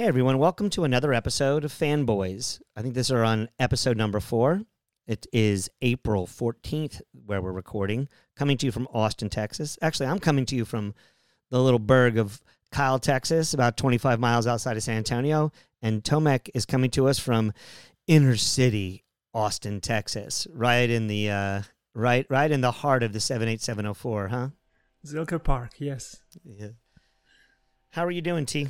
Hey everyone, welcome to another episode of Fanboys. I think this is on episode number four. It is April 14th where we're recording, coming to you from Austin, Texas. Actually, I'm coming to you from the little burg of Kyle, Texas, about 25 miles outside of San Antonio. And Tomek is coming to us from inner city Austin, Texas, right in the uh, right right in the heart of the 78704, huh? Zilker Park, yes. Yeah. How are you doing, T?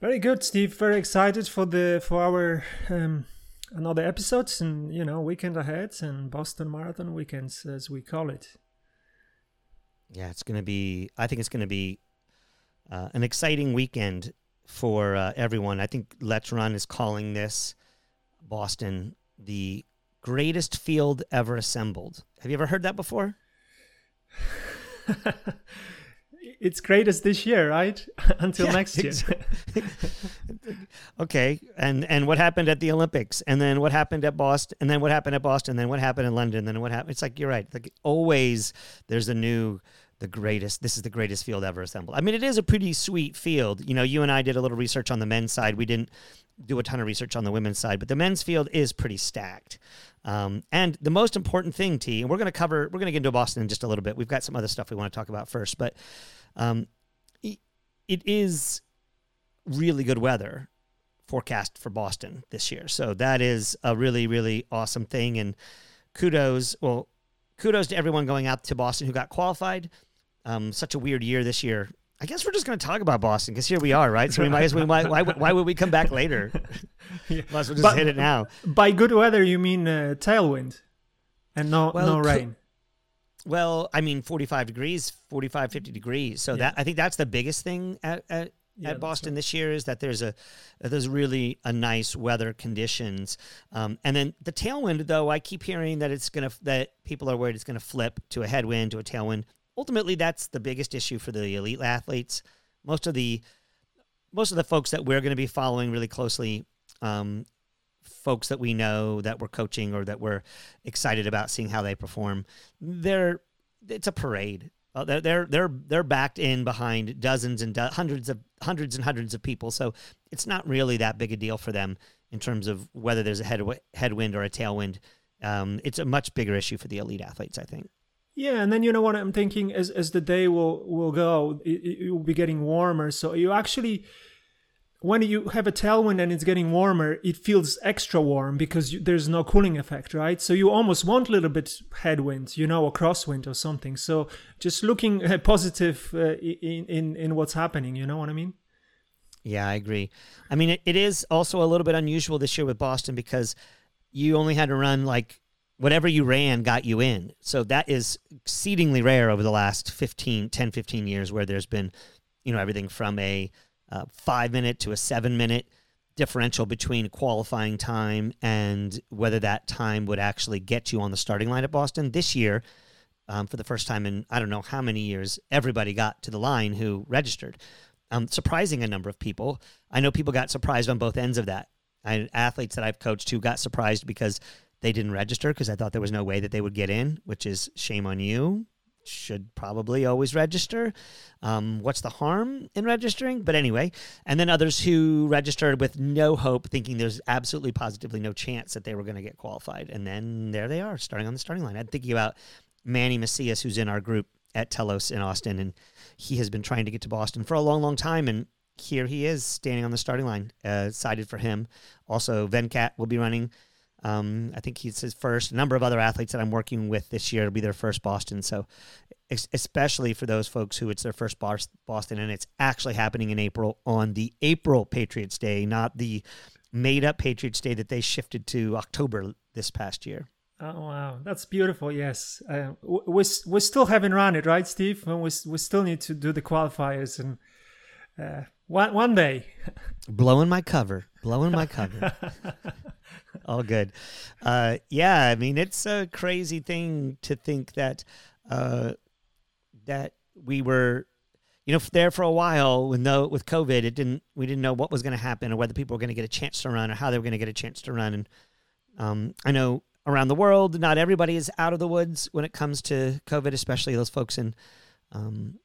Very good, Steve. Very excited for the for our um, another episodes and you know weekend ahead and Boston Marathon weekends as we call it. Yeah, it's gonna be. I think it's gonna be uh, an exciting weekend for uh, everyone. I think Let's Run is calling this Boston the greatest field ever assembled. Have you ever heard that before? it's greatest this year, right? Until yeah, next year. okay, and and what happened at the Olympics, and then what happened at Boston, and then what happened at Boston, and then what happened in London, and then what happened? It's like you're right. Like always, there's a new the greatest this is the greatest field ever assembled. I mean it is a pretty sweet field. You know you and i did a little research on the men's side. We didn't do a ton of research on the women's side but the men's field is pretty stacked. Um, and the most important thing t and we're going to cover we're going to get into boston in just a little bit. We've got some other stuff we want to talk about first but um, it is really good weather forecast for boston this year so that is a really really awesome thing and kudos well kudos to everyone going out to boston who got qualified um, such a weird year this year. I guess we're just going to talk about Boston because here we are, right? So we might as well. Why, why, why would we come back later? yeah. Might as well just but, hit it now. By good weather, you mean uh, tailwind and no well, no rain. Well, I mean 45 degrees, 45, 50 degrees. So yeah. that I think that's the biggest thing at, at, yeah, at Boston right. this year is that there's a there's really a nice weather conditions, um, and then the tailwind though I keep hearing that it's gonna that people are worried it's gonna flip to a headwind to a tailwind ultimately that's the biggest issue for the elite athletes. Most of the most of the folks that we're going to be following really closely, um, folks that we know that we're coaching or that we're excited about seeing how they perform, they're it's a parade. Uh, they're they're they're they're backed in behind dozens and do- hundreds of hundreds and hundreds of people. So it's not really that big a deal for them in terms of whether there's a head, headwind or a tailwind. Um, it's a much bigger issue for the elite athletes, I think. Yeah, and then you know what I'm thinking as as the day will will go, it, it will be getting warmer. So you actually, when you have a tailwind and it's getting warmer, it feels extra warm because you, there's no cooling effect, right? So you almost want a little bit headwind, you know, a crosswind or something. So just looking positive uh, in in in what's happening, you know what I mean? Yeah, I agree. I mean, it, it is also a little bit unusual this year with Boston because you only had to run like whatever you ran got you in. So that is exceedingly rare over the last 15, 10, 15 years where there's been, you know, everything from a uh, five minute to a seven minute differential between qualifying time and whether that time would actually get you on the starting line at Boston. This year, um, for the first time in I don't know how many years, everybody got to the line who registered. Um, surprising a number of people. I know people got surprised on both ends of that. I, athletes that I've coached who got surprised because they didn't register because I thought there was no way that they would get in, which is shame on you. Should probably always register. Um, what's the harm in registering? But anyway, and then others who registered with no hope, thinking there's absolutely positively no chance that they were going to get qualified. And then there they are, starting on the starting line. I'm thinking about Manny Macias, who's in our group at Telos in Austin, and he has been trying to get to Boston for a long, long time. And here he is standing on the starting line, uh, excited for him. Also, Venkat will be running um, I think he's his first. A number of other athletes that I'm working with this year will be their first Boston. So, especially for those folks who it's their first Boston, and it's actually happening in April on the April Patriots Day, not the made up Patriots Day that they shifted to October this past year. Oh wow, that's beautiful. Yes, uh, we we still haven't run it, right, Steve? We we still need to do the qualifiers and uh, one one day. Blowing my cover, blowing my cover. all good. Uh, yeah, I mean, it's a crazy thing to think that uh, that we were, you know, there for a while with no with COVID. It didn't. We didn't know what was going to happen or whether people were going to get a chance to run or how they were going to get a chance to run. And um, I know around the world, not everybody is out of the woods when it comes to COVID, especially those folks in um,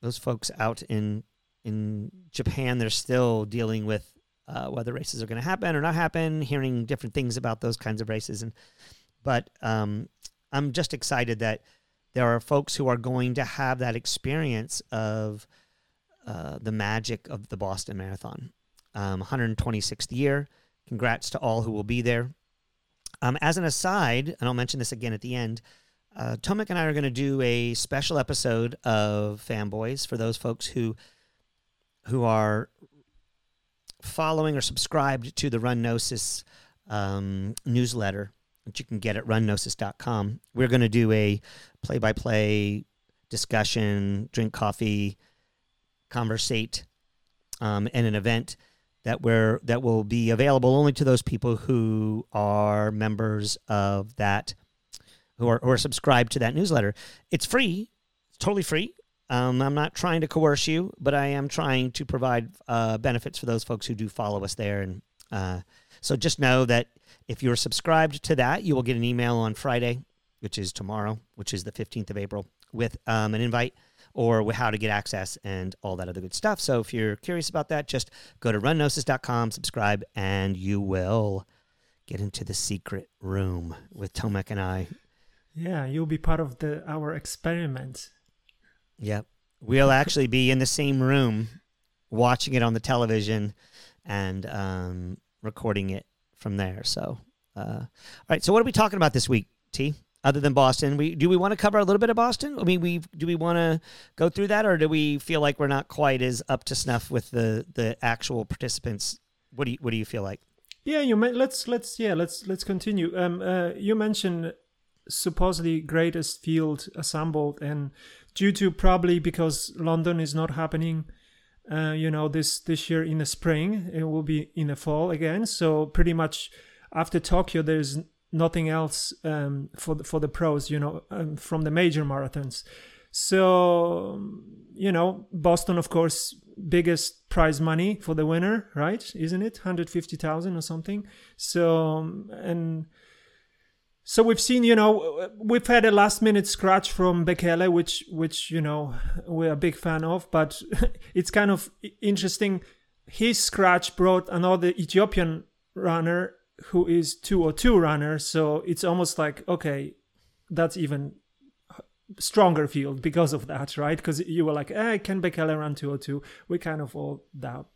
those folks out in in Japan, they're still dealing with uh, whether races are going to happen or not happen, hearing different things about those kinds of races. And but um, I'm just excited that there are folks who are going to have that experience of uh, the magic of the Boston Marathon. Um, 126th year. Congrats to all who will be there. Um, as an aside, and I'll mention this again at the end, uh, Tomek and I are going to do a special episode of Fanboys for those folks who who are following or subscribed to the Run Gnosis um, newsletter that you can get at runnosis.com. We're going to do a play by play discussion, drink coffee, conversate, um, and an event that we're, that will be available only to those people who are members of that, who are, who are subscribed to that newsletter. It's free, it's totally free. Um, I'm not trying to coerce you, but I am trying to provide uh, benefits for those folks who do follow us there. And uh, so just know that if you're subscribed to that, you will get an email on Friday, which is tomorrow, which is the 15th of April, with um, an invite or how to get access and all that other good stuff. So if you're curious about that, just go to runnosis.com, subscribe, and you will get into the secret room with Tomek and I. Yeah, you'll be part of the our experiment. Yep. We'll actually be in the same room watching it on the television and um, recording it from there. So, uh, all right. So, what are we talking about this week, T? Other than Boston, we do we want to cover a little bit of Boston? I mean, we do we want to go through that, or do we feel like we're not quite as up to snuff with the the actual participants? What do you what do you feel like? Yeah, you may, let's let's yeah let's let's continue. Um, uh, you mentioned supposedly greatest field assembled, and due to probably because London is not happening uh, you know this this year in the spring it will be in the fall again. So pretty much after tokyo there's nothing else um, for the, for the pros you know um, from the major marathons. So you know boston of course biggest prize money for the winner right? Isn't it? 150000 or something. So and so we've seen, you know, we've had a last minute scratch from Bekele, which, which you know, we're a big fan of. But it's kind of interesting. His scratch brought another Ethiopian runner who is 202 runner. So it's almost like okay, that's even stronger field because of that, right? Because you were like, eh, can Bekele run 202? We kind of all doubt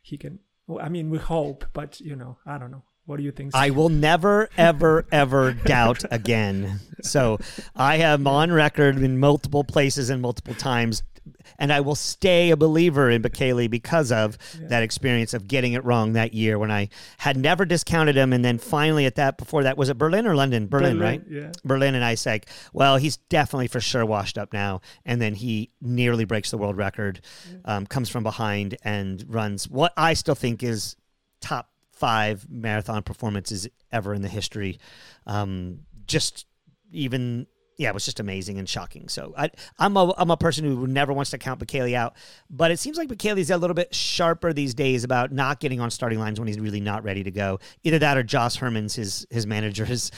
he can. Well, I mean, we hope, but you know, I don't know. What do you think? I will never, ever, ever doubt again. So I am on record in multiple places and multiple times, and I will stay a believer in Bekele because of yeah. that experience of getting it wrong that year when I had never discounted him, and then finally at that before that was it Berlin or London? Berlin, Berlin right? Yeah. Berlin, and I said, well, he's definitely for sure washed up now, and then he nearly breaks the world record, um, comes from behind and runs what I still think is top five marathon performances ever in the history. Um, just even yeah, it was just amazing and shocking. So I, I'm a I'm a person who never wants to count Bekele out, but it seems like Bekele's a little bit sharper these days about not getting on starting lines when he's really not ready to go. Either that or Jos Hermens his his manager, is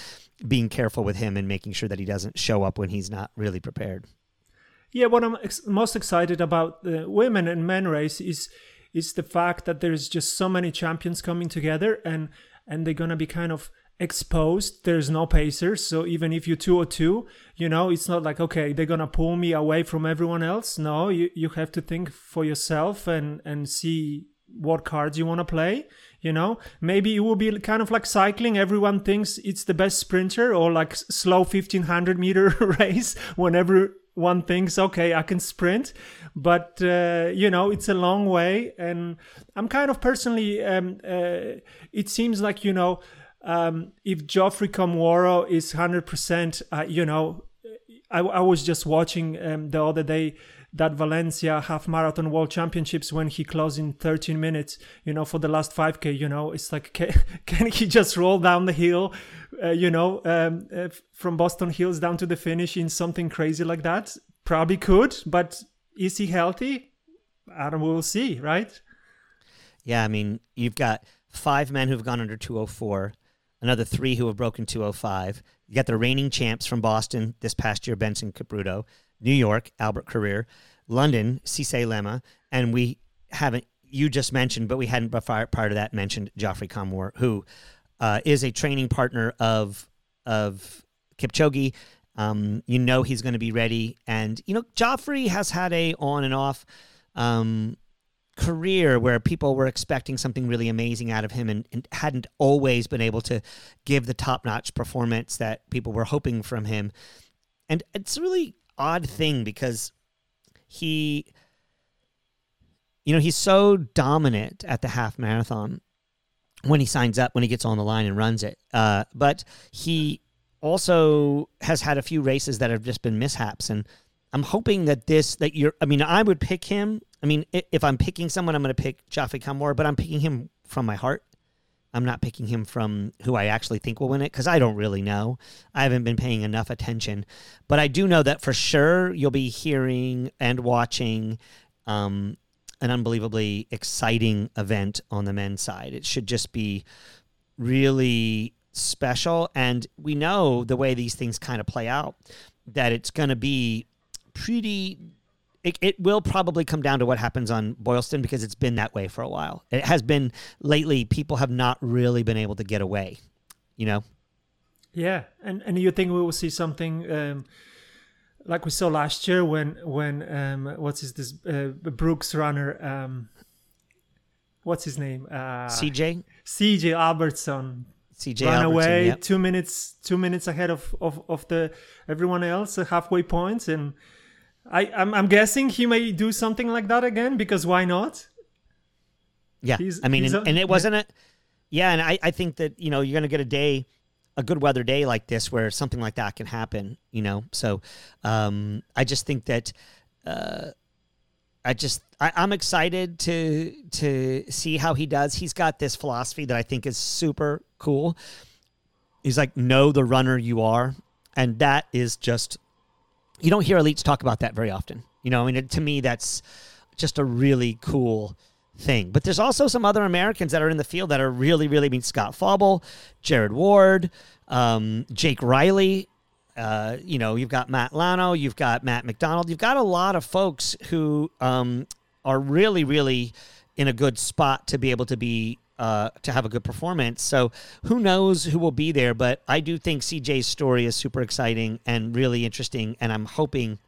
being careful with him and making sure that he doesn't show up when he's not really prepared. Yeah, what I'm ex- most excited about the women and men race is is the fact that there's just so many champions coming together and and they're gonna be kind of exposed. There's no pacers so even if you're 202 you know it's not like okay they're gonna pull me away from everyone else. No you, you have to think for yourself and and see what cards you want to play you know? Maybe it will be kind of like cycling. Everyone thinks it's the best sprinter or like slow 1500 meter race whenever one thinks, okay, I can sprint, but uh, you know, it's a long way. And I'm kind of personally, um, uh, it seems like you know, um, if Geoffrey Kamworor is hundred percent, uh, you know, I, I, was just watching um, the other day that Valencia half marathon world championships when he closed in 13 minutes, you know, for the last 5k, you know, it's like, can, can he just roll down the hill, uh, you know, um, uh, from Boston Hills down to the finish in something crazy like that? Probably could, but is he healthy? I don't, we'll see, right? Yeah, I mean, you've got five men who've gone under 204, another three who have broken 205. You got the reigning champs from Boston this past year, Benson Kipruto. New York, Albert Korir, London, Sisay Lemma, and we haven't you just mentioned, but we hadn't before part of that mentioned Geoffrey Kamworor, who uh, is a training partner of of Kipchoge. Um, you know he's going to be ready, and you know Geoffrey has had a on and off um, career where people were expecting something really amazing out of him, and, and hadn't always been able to give the top notch performance that people were hoping from him. And it's really odd thing because he you know, he's so dominant at the half marathon when he signs up, when he gets on the line and runs it. Uh, but he also has had a few races that have just been mishaps. And I'm hoping that this, that you're, I mean, I would pick him. I mean, if I'm picking someone, I'm going to pick Geoffrey Kamworor, but I'm picking him from my heart. I'm not picking him from who I actually think will win it because I don't really know. I haven't been paying enough attention. But I do know that for sure you'll be hearing and watching um, an unbelievably exciting event on the men's side. It should just be really special. And we know the way these things kind of play out that it's going to be pretty. It, it will probably come down to what happens on Boylston because it's been that way for a while. It has been lately, people have not really been able to get away, you know? Yeah. And, and you think we will see something. Um like we saw last year when when um, what's his this uh, Brooks runner um, what's his name uh, CJ CJ Albertson CJ ran Albertson, away yep. two minutes two minutes ahead of of, of the everyone else halfway points and I I'm, I'm guessing he may do something like that again because why not yeah He's- I mean and, a- and it wasn't a yeah and I, I think that you know you're gonna get a day a good weather day like this where something like that can happen you know so um I just think that uh I just I, I'm excited to to see how he does. He's got this philosophy that I think is super cool. He's like, know the runner you are, and that is just you don't hear elites talk about that very often. You know, I mean, to me, that's just a really cool thing. But there's also some other Americans that are in the field that are really, really. I mean, Scott Fauble, Jared Ward, um, Jake Riley. Uh, you know, you've got Matt Llano, you've got Matt McDonald, you've got a lot of folks who um, are really, really in a good spot to be able to be uh, to have a good performance. So who knows who will be there? But I do think CJ's story is super exciting and really interesting, and I'm hoping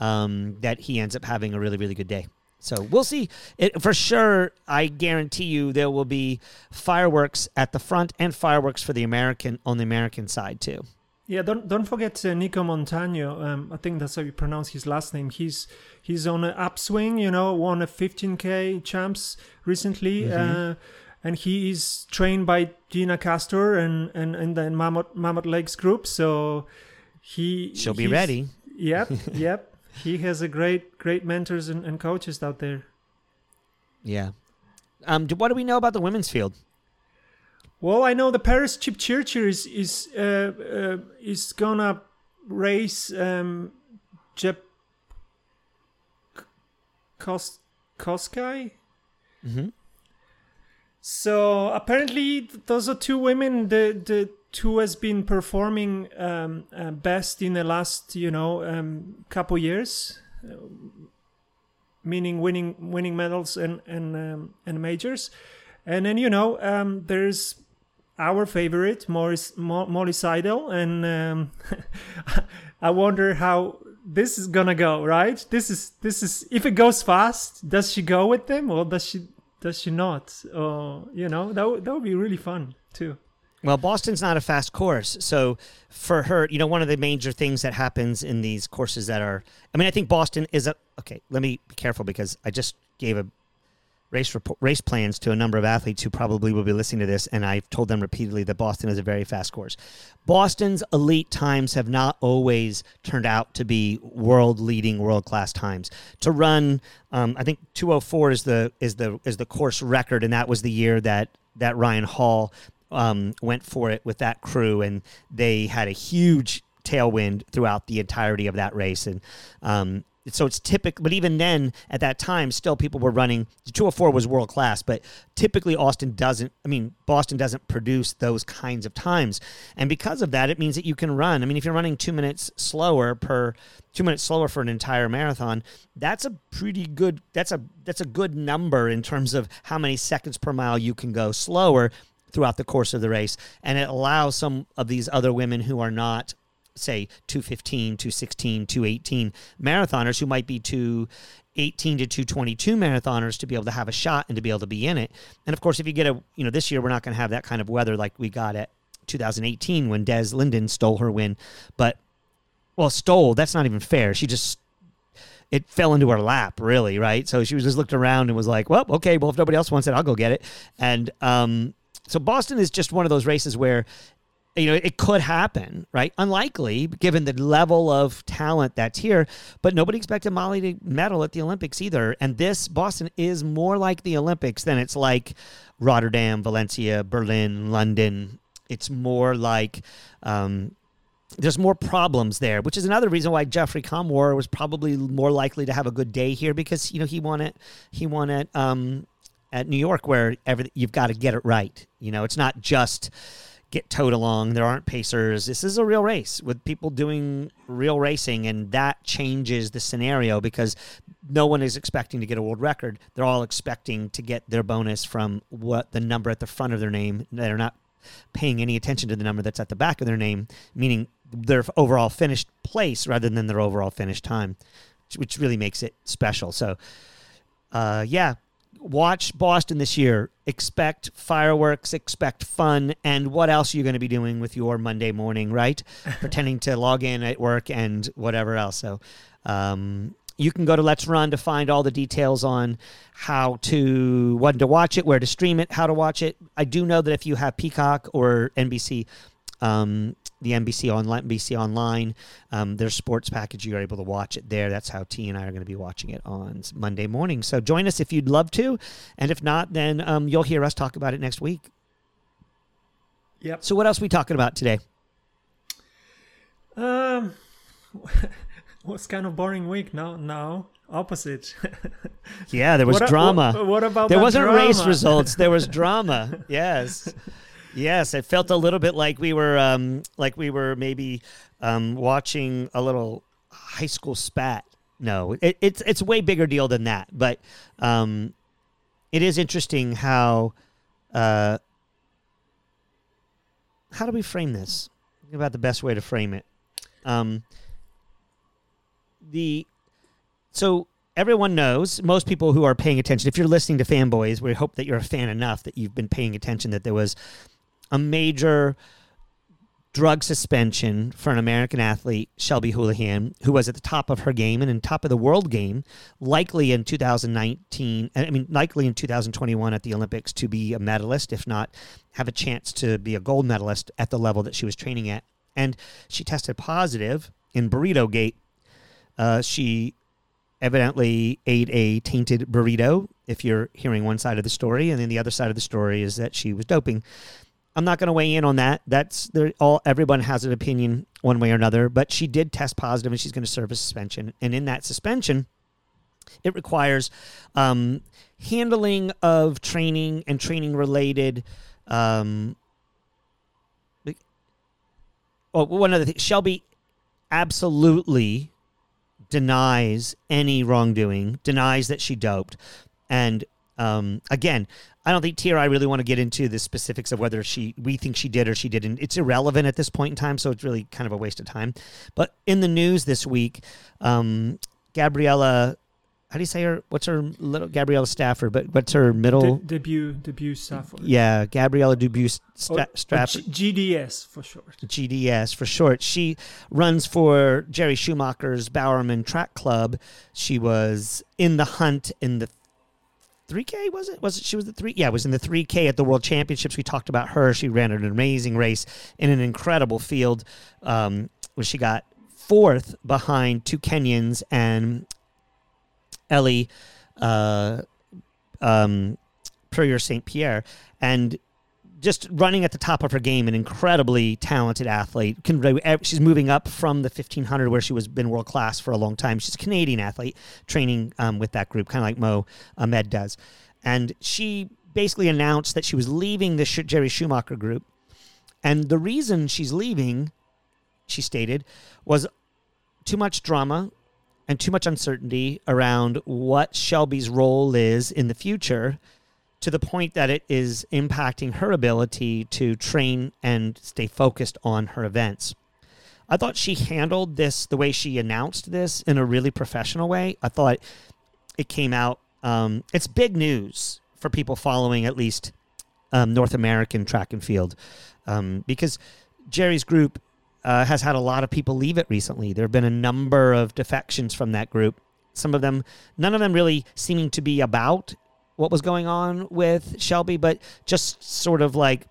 um, that he ends up having a really, really good day. So we'll see. It, for sure, I guarantee you there will be fireworks at the front and fireworks for the American on the American side too. Yeah, don't don't forget uh, Nico Montagno. Um, I think that's how you pronounce his last name. He's he's on an upswing. You know, won a 15k champs recently, uh, and he is trained by Deena Kastor and and and the Mammoth Mammoth Legs group. So he She'll be ready. Yep, yep. He has a great great mentors and, and coaches out there. Yeah. Um, do- what do we know about the women's field? Well, I know the Peres Jepchirchir is is uh, uh, is gonna race um, Jep Kos Koskai. Mm-hmm. So apparently, those are two women. The the two has been performing um, uh, best in the last you know um, couple years, uh, meaning winning winning medals and and um, and majors. And then you know um, there's our favorite Morris, Mo- Molly Seidel, and um, I wonder how this is gonna go. Right? This is this is if it goes fast, does she go with them or does she does she not? You know that would- that would be really fun too. Well, Boston's not a fast course. So for her, you know, one of the major things that happens in these courses that are, I mean, I think Boston is a, okay, let me be careful because I just gave a race race plans to a number of athletes who probably will be listening to this. And I've told them repeatedly that Boston is a very fast course. Boston's elite times have not always turned out to be world leading, world class times. To run, um, I think 204 is the, is the, is the course record. And that was the year that, that Ryan Hall um, went for it with that crew, and they had a huge tailwind throughout the entirety of that race. And um, so it's typical, but even then, at that time, still people were running. The 204 was world class, but typically Austin doesn't. I mean, Boston doesn't produce those kinds of times, and because of that, it means that you can run. I mean, if you're running two minutes slower per two minutes slower for an entire marathon, that's a pretty good. That's a that's a good number in terms of how many seconds per mile you can go slower throughout the course of the race, and it allows some of these other women who are not say 215, 216, 218 marathoners who might be 218 to 222 marathoners to be able to have a shot and to be able to be in it. And of course, if you get a, you know, this year we're not going to have that kind of weather like we got at 2018 when Des Linden stole her win. But, well, stole, that's not even fair. She just, it fell into her lap, really, right? So she was just looked around and was like, well, okay, well, if nobody else wants it, I'll go get it. And, um, so Boston is just one of those races where you know, it could happen, right? Unlikely, given the level of talent that's here. But nobody expected Molly to medal at the Olympics either. And this Boston is more like the Olympics than it's like Rotterdam, Valencia, Berlin, London. It's more like um, there's more problems there, which is another reason why Geoffrey Kamworor was probably more likely to have a good day here because you know he won it. He won it um, at New York, where every, you've got to get it right. You know, it's not just get towed along. There aren't pacers. This is a real race with people doing real racing, and that changes the scenario because no one is expecting to get a world record. They're all expecting to get their bonus from what the number at the front of their name. They're not paying any attention to the number that's at the back of their name, meaning their overall finished place rather than their overall finished time, which really makes it special. So, uh, yeah, watch Boston this year. Expect fireworks, expect fun, and what else are you going to be doing with your Monday morning, right? Pretending to log in at work and whatever else. So, um, you can go to Let's Run to find all the details on how to when to watch it, where to stream it, how to watch it. I do know that if you have Peacock or NBC, um, the NBC online, NBC online. Um, their sports package. You're able to watch it there. That's how T and I are going to be watching it on Monday morning. So join us if you'd love to, and if not, then um, you'll hear us talk about it next week. Yep. So what else are we talking about today? Um, was kind of boring week. No, no, opposite. yeah, there was what, drama. What, what about there wasn't drama? race results? There was drama. yes. Yes, it felt a little bit like we were, um, like we were maybe um, watching a little high school spat. No, it, it's it's a way bigger deal than that. But um, it is interesting how uh, how do we frame this? Think about the best way to frame it. Um, the so everyone knows most people who are paying attention if you're listening to fanboys we hope that you're a fan enough that you've been paying attention that there was a major drug suspension for an American athlete, Shelby Houlihan, who was at the top of her game and in top of the world game, likely in 2019, I mean, likely in 2021 at the Olympics to be a medalist, if not have a chance to be a gold medalist at the level that she was training at. And she tested positive in Burrito Gate. Uh, she evidently ate a tainted burrito, if you're hearing one side of the story. And then the other side of the story is that she was doping. I'm not going to weigh in on that. That's all. Everyone has an opinion one way or another. But she did test positive, and she's going to serve a suspension. And in that suspension, it requires um, handling of training and training related. Um, oh, one other thing. Shelby absolutely denies any wrongdoing, denies that she doped, and um, again, I don't think T or I really want to get into the specifics of whether she we think she did or she didn't. It's irrelevant at this point in time, so it's really kind of a waste of time. But in the news this week, um, Gabriela, how do you say her? What's her little Gabriela Stafford? But what's her middle De- DeBues? DeBues Stafford. Yeah, Gabriela DeBues Sta- Stafford. G- GDS for short. GDS for short. She runs for Jerry Schumacher's Bowerman Track Club. She was in the hunt in the 3K was it? Was it she was the three? Yeah, it was in the 3K at the World Championships. We talked about her. She ran an amazing race in an incredible field, um, where she got fourth behind two Kenyans and Ellie uh, um, Purrier St. Pierre. And just running at the top of her game, an incredibly talented athlete. Can She's moving up from the 1500 where she was been world class for a long time. She's a Canadian athlete training um, with that group, kind of like Mo Ahmed does. And she basically announced that she was leaving the Jerry Schumacher group. And the reason she's leaving, she stated, was too much drama and too much uncertainty around what Shelby's role is in the future to the point that it is impacting her ability to train and stay focused on her events. I thought she handled this the way she announced this in a really professional way. I thought it came out. Um, it's big news for people following at least um, North American track and field um, because Jerry's group uh, has had a lot of people leave it recently. There have been a number of defections from that group. Some of them, none of them really seeming to be about what was going on with Shelby, but just sort of like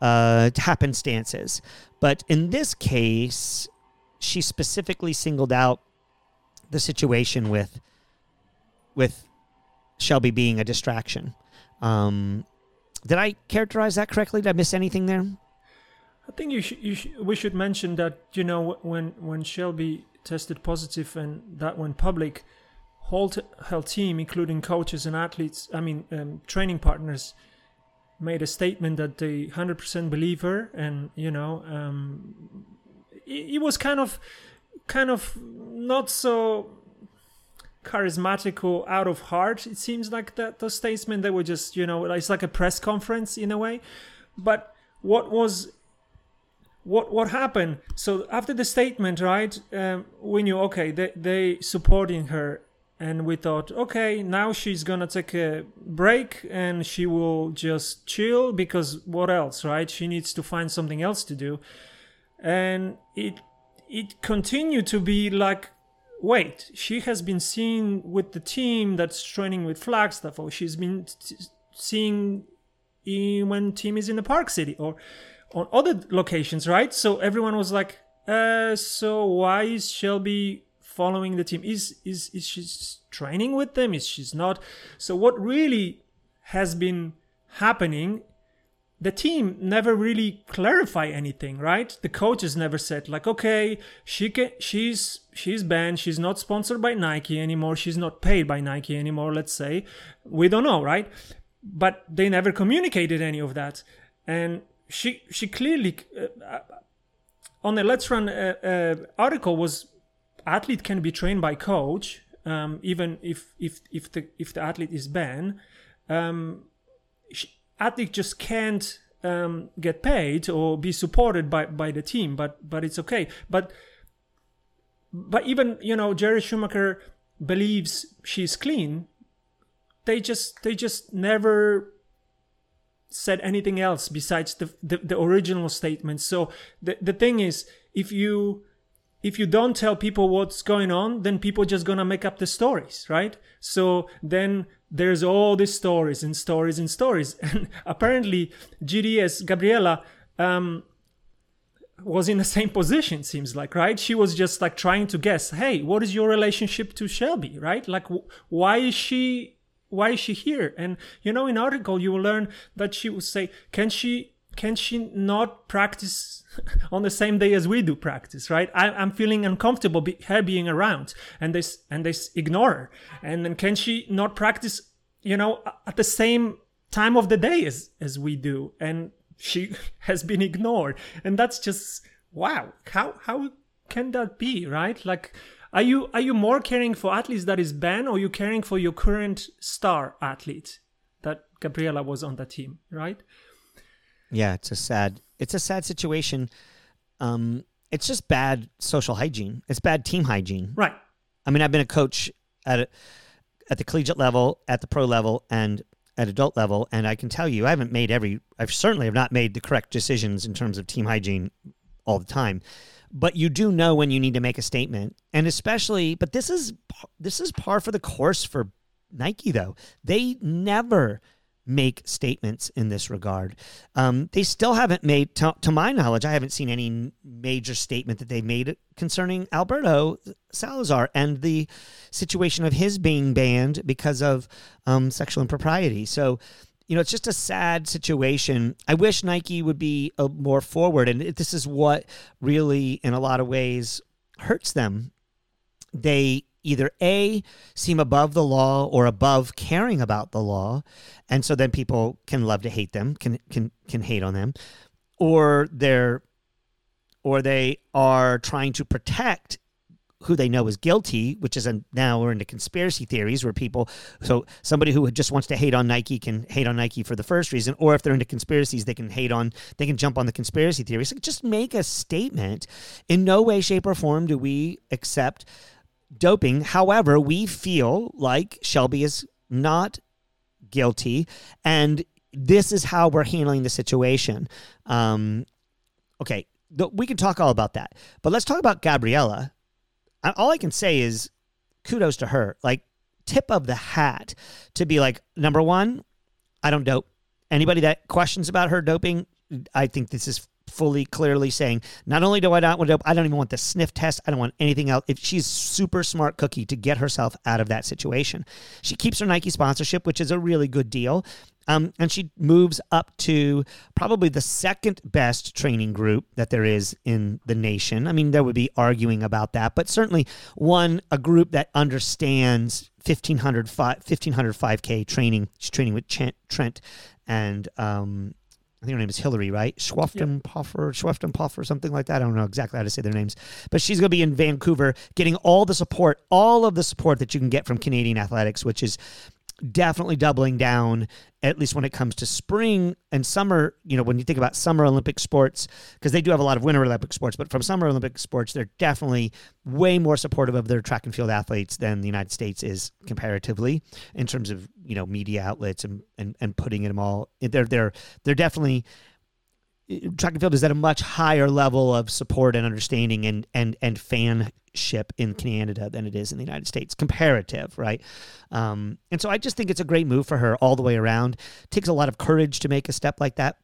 uh, happenstances. But in this case, she specifically singled out the situation with with Shelby being a distraction. Um, did I characterize that correctly? Did I miss anything there? I think you you sh- we should mention that you know when when Shelby tested positive and that went public, whole t- team, including coaches and athletes, I mean um, training partners, made a statement that they hundred percent believe her, and you know um, it, it was kind of kind of not so charismatic or out of heart. It seems like that those statements they were just you know it's like a press conference in a way, but what was what what happened? So after the statement, right? Um, we knew okay they they supporting her, and we thought okay now she's gonna take a break and she will just chill because what else, right? She needs to find something else to do, and it it continued to be like wait, she has been seen with the team that's training with Flagstaff, or she's been t- seeing in, when team is in the Park City, or on other locations, right? So everyone was like, uh, so why is Shelby following the team? Is is is she training with them? Is she's not? So what really has been happening? The team never really clarify anything, right? The coaches never said like, okay, she can, she's she's banned, she's not sponsored by Nike anymore, she's not paid by Nike anymore. Let's say we don't know, right? But they never communicated any of that, and she she clearly uh, on the Let's Run uh, uh, article was athlete can be trained by coach um, even if if if the if the athlete is banned. Um, athlete just can't um, get paid or be supported by by the team, but but it's okay. But but even you know Jerry Schumacher believes she's clean. They just they just never said anything else besides the, the, the original statement. So the, the thing is, if you if you don't tell people what's going on, then people just gonna make up the stories, right? So then there's all these stories and stories and stories. And apparently GDS Gabriela um, was in the same position, seems like, right? She was just like trying to guess, hey, what is your relationship to Shelby, right? Like, why is she why is she here and you know in article you will learn that she would say can she can she not practice on the same day as we do practice right? I, i'm feeling uncomfortable be, her being around and they and they ignore her. And then can she not practice you know at the same time of the day as as we do and she has been ignored? And that's just wow how how can that be right? Like are you are you more caring for athletes that is banned, or you caring for your current star athlete that Gabriela was on the team, right? Yeah, it's a sad it's a sad situation. Um, it's just bad social hygiene. It's bad team hygiene. Right. I mean, I've been a coach at a, at the collegiate level, at the pro level, and at adult level, and I can tell you, I haven't made every. I've certainly have not made the correct decisions in terms of team hygiene all the time but you do know when you need to make a statement and especially but this is this is par for the course for nike though they never make statements in this regard um, they still haven't made to, to, my knowledge i haven't seen any major statement that they made concerning alberto salazar and the situation of his being banned because of um, sexual impropriety so you know, it's just a sad situation. I wish Nike would be a, more forward, and this is what really, in a lot of ways, hurts them. They either a seem above the law or above caring about the law and so then people can love to hate them can can can hate on them or they're or they are trying to protect who they know is guilty, which is a, now we're into conspiracy theories where people, so somebody who just wants to hate on Nike can hate on Nike for the first reason, or if they're into conspiracies, they can hate on, they can jump on the conspiracy theories. So just make a statement. In no way, shape, or form do we accept doping. However, we feel like Shelby is not guilty, and this is how we're handling the situation. Um, okay, we can talk all about that, but let's talk about Gabriela all I can say is kudos to her. Like tip of the hat to be like number one, I don't dope. Anybody that questions about her doping, I think this is fully clearly saying not only do I not want dope, I don't even want the sniff test. I don't want anything else. If she's super smart cookie to get herself out of that situation, she keeps her Nike sponsorship, which is a really good deal. Um, and she moves up to probably the second best training group that there is in the nation. I mean, there would be arguing about that, but certainly one, a group that understands 1500, 1500 5K training. She's training with Trent and um, I think her name is Hillary, right? Schwefton Puffer, Schwefton Puffer, something like that. I don't know exactly how to say their names. But she's going to be in Vancouver getting all the support, all of the support that you can get from Canadian athletics, which is definitely doubling down at least when it comes to spring and summer you know when you think about summer olympic sports because they do have a lot of winter olympic sports but from summer olympic sports they're definitely way more supportive of their track and field athletes than the united states is comparatively in terms of you know media outlets and and, and putting them all they're they're they're definitely track and field is at a much higher level of support and understanding and and and fanship in Canada than it is in the United States, comparative, right? Um, and so I just think it's a great move for her all the way around. It takes a lot of courage to make a step like that.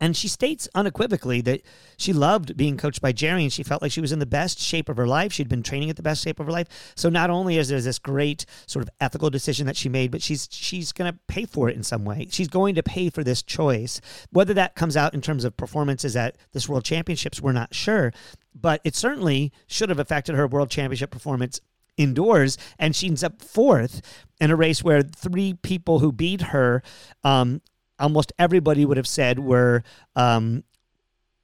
And she states unequivocally that she loved being coached by Jerry and she felt like she was in the best shape of her life. She'd been training at the best shape of her life. So not only is there this great sort of ethical decision that she made, but she's she's going to pay for it in some way. She's going to pay for this choice. Whether that comes out in terms of performances at this World Championships, we're not sure, but it certainly should have affected her World Championship performance indoors, and she ends up fourth in a race where three people who beat her um, almost everybody would have said were um,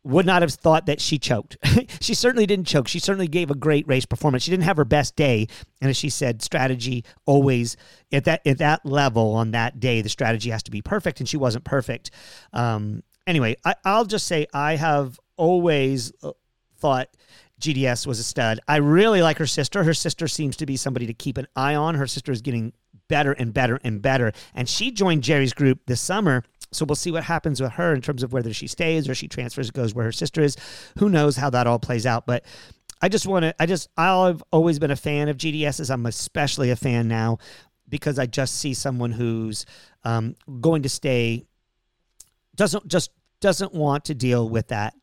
would not have thought that she choked. she certainly didn't choke. She certainly gave a great race performance. She didn't have her best day, and as she said, strategy always at that at that level on that day, the strategy has to be perfect, and she wasn't perfect. Um, anyway, I, I'll just say I have always uh, thought GDS was a stud. I really like her sister. Her sister seems to be somebody to keep an eye on. Her sister is getting better and better and better. And she joined Jerry's group this summer. So we'll see what happens with her in terms of whether she stays or she transfers, goes where her sister is. Who knows how that all plays out. But I just want to, I just, I've always been a fan of GDSs. I'm especially a fan now because I just see someone who's um, going to stay, doesn't just, doesn't want to deal with that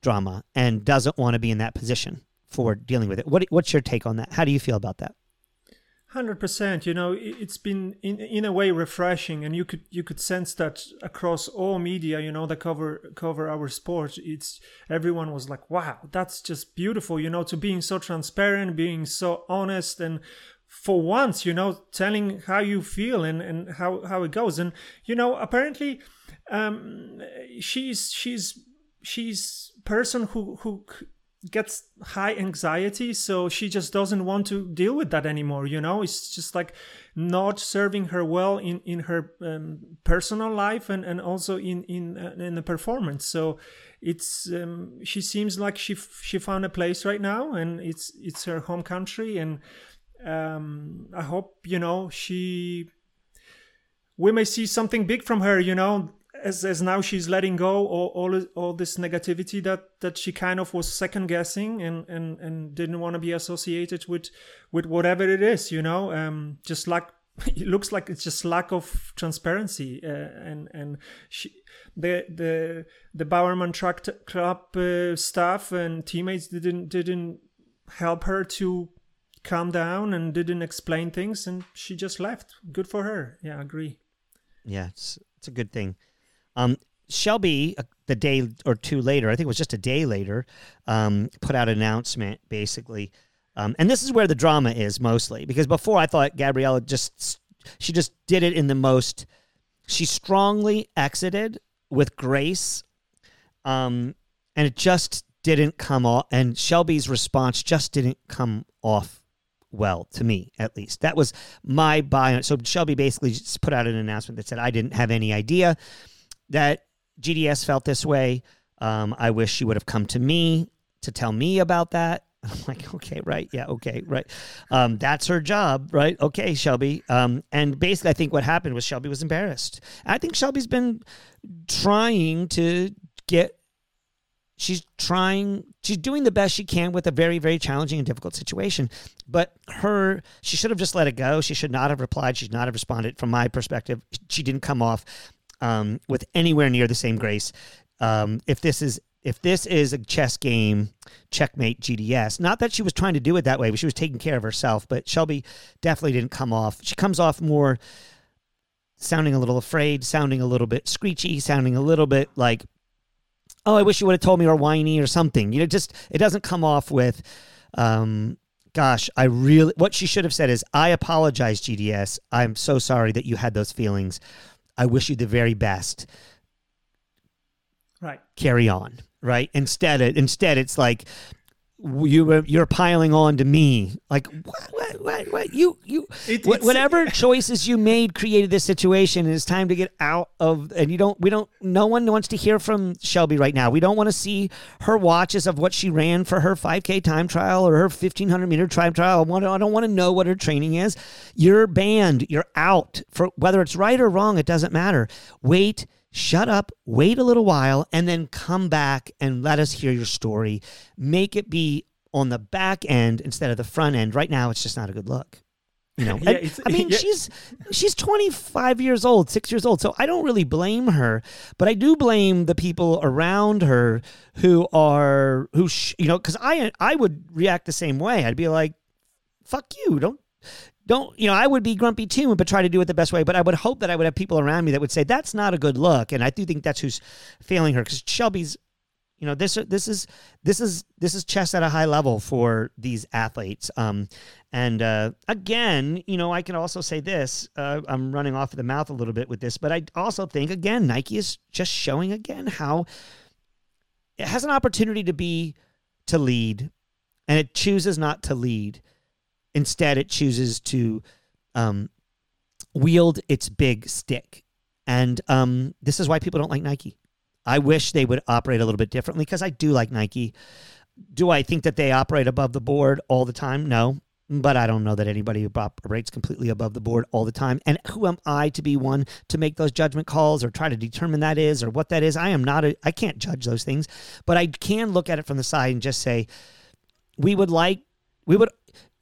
drama and doesn't want to be in that position for dealing with it. What, what's your take on that? How do you feel about that? Hundred percent. You know, it's been in in a way refreshing, and you could you could sense that across all media. You know, that cover cover our sport. It's everyone was like, "Wow, that's just beautiful." You know, to being so transparent, being so honest, and for once, you know, telling how you feel and and how how it goes. And you know, apparently, um, she's she's she's person who who gets high anxiety so she just doesn't want to deal with that anymore you know? It's just like not serving her well in in her um, personal life and and also in in uh, in the performance. So it's um, she seems like she she found a place right now and it's it's her home country and um, i hope you know she we may see something big from her you know as as now she's letting go all all, all this negativity that that she kind of was second guessing and and and didn't want to be associated with with whatever it is you know? Um just like it looks like it's just lack of transparency uh, and and she the the the Bowerman Track Club uh, staff and teammates didn't didn't help her to calm down and didn't explain things and she just left. Good for her. Yeah I agree. Yeah it's It's a good thing. Um, Shelby, uh, the day or two later, I think it was just a day later, um, put out an announcement basically. Um, and this is where the drama is mostly because before I thought Gabriela just she just did it in the most she strongly exited with grace um, and it just didn't come off and Shelby's response just didn't come off well to me at least. That was my buy so Shelby basically just put out an announcement that said I didn't have any idea that GDS felt this way. Um, I wish she would have come to me to tell me about that. I'm like, okay, right, yeah, okay, right. Um, that's her job, right? Okay, Shelby. Um, and basically, I think what happened was Shelby was embarrassed. I think Shelby's been trying to get. She's trying. She's doing the best she can with a very, very challenging and difficult situation. But her, she should have just let it go. She should not have replied. She should not have responded. From my perspective, she didn't come off um, with anywhere near the same grace. Um, if this is if this is a chess game, checkmate GDS. Not that she was trying to do it that way, but she was taking care of herself. But Shelby definitely didn't come off. She comes off more sounding a little afraid, sounding a little bit screechy, sounding a little bit like, oh, I wish you would have told me or whiny or something. You know, just it doesn't come off with, um, gosh, I really. What she should have said is, I apologize, GDS. I'm so sorry that you had those feelings. I wish you the very best. Right. Carry on. Right. Instead, it, instead it's like you you're piling on to me. Like what? What? What? what? You you It- wh- whatever choices you made created this situation, and it's time to get out of. And you don't. We don't. No one wants to hear from Shelby right now. We don't want to see her watches of what she ran for her 5K time trial or her 1500 meter time trial. I, want I don't want to know what her training is. You're banned. You're out. For whether it's right or wrong, it doesn't matter. Wait. Shut up, wait a little while, and then come back and let us hear your story. Make it be on the back end instead of the front end. Right now, it's just not a good look. You know, Yeah, I mean, yeah. she's she's 25 years old, six years old. So I don't really blame her, but I do blame the people around her who are who sh- you know because I I would react the same way. I'd be like, "Fuck you! Don't don't you know i would be grumpy too but try to do it the best way. But i would hope that i would have people around me that would say that's not a good look. And i do think that's who's failing her because shelby's you know this this is this is this is chess at a high level for these athletes. Um and uh again you know i can also say this uh, i'm running off of the mouth a little bit with this but i also think again nike is just showing again how it has an opportunity to be to lead and it chooses not to lead Instead, it chooses to um, wield its big stick. And um, this is why people don't like Nike. I wish they would operate a little bit differently because I do like Nike. Do I think that they operate above the board all the time? No. But I don't know that anybody operates completely above the board all the time. And who am I to be one to make those judgment calls or try to determine that is or what that is? I am not a, I can't judge those things, but I can look at it from the side and just say, we would like, we would,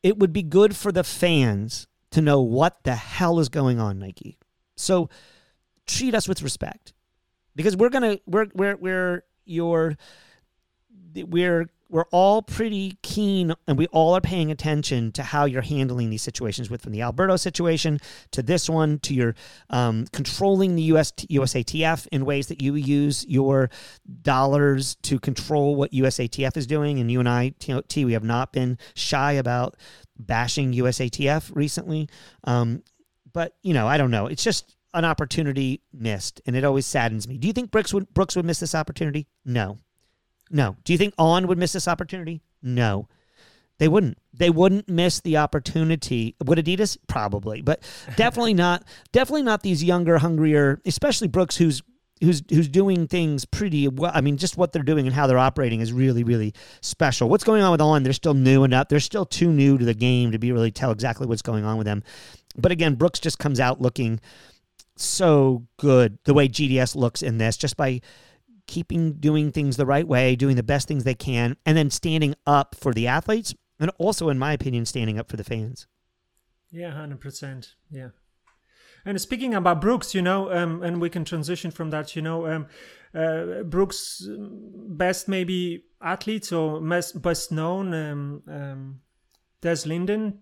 it would be good for the fans to know what the hell is going on, Nike. So treat us with respect because we're gonna we're we're we're your we're we're all pretty keen and we all are paying attention to how you're handling these situations with from the Alberto situation to this one to your um, controlling the US USATF in ways that you use your dollars to control what USATF is doing. And you and I T, we have not been shy about bashing USATF recently. Um, but you know I don't know. It's just an opportunity missed and it always saddens me. Do you think Brooks would Brooks would miss this opportunity? No no. Do you think On would miss this opportunity? No. They wouldn't. They wouldn't miss the opportunity. Would Adidas? Probably, but definitely not. Definitely not these younger, hungrier, especially Brooks, who's who's who's doing things pretty well. I mean, just what they're doing and how they're operating is really, really special. What's going on with On? They're still new enough. They're still too new to the game to be really tell exactly what's going on with them. But again, Brooks just comes out looking so good the way GDS looks in this, just by keeping doing things the right way, doing the best things they can, and then standing up for the athletes, and also, in my opinion, standing up for the fans. Yeah, hundred percent. Yeah. And speaking about Brooks, you know, um, and we can transition from that. You know, um, uh, Brooks' best maybe athletes or best known, um, um, Des Linden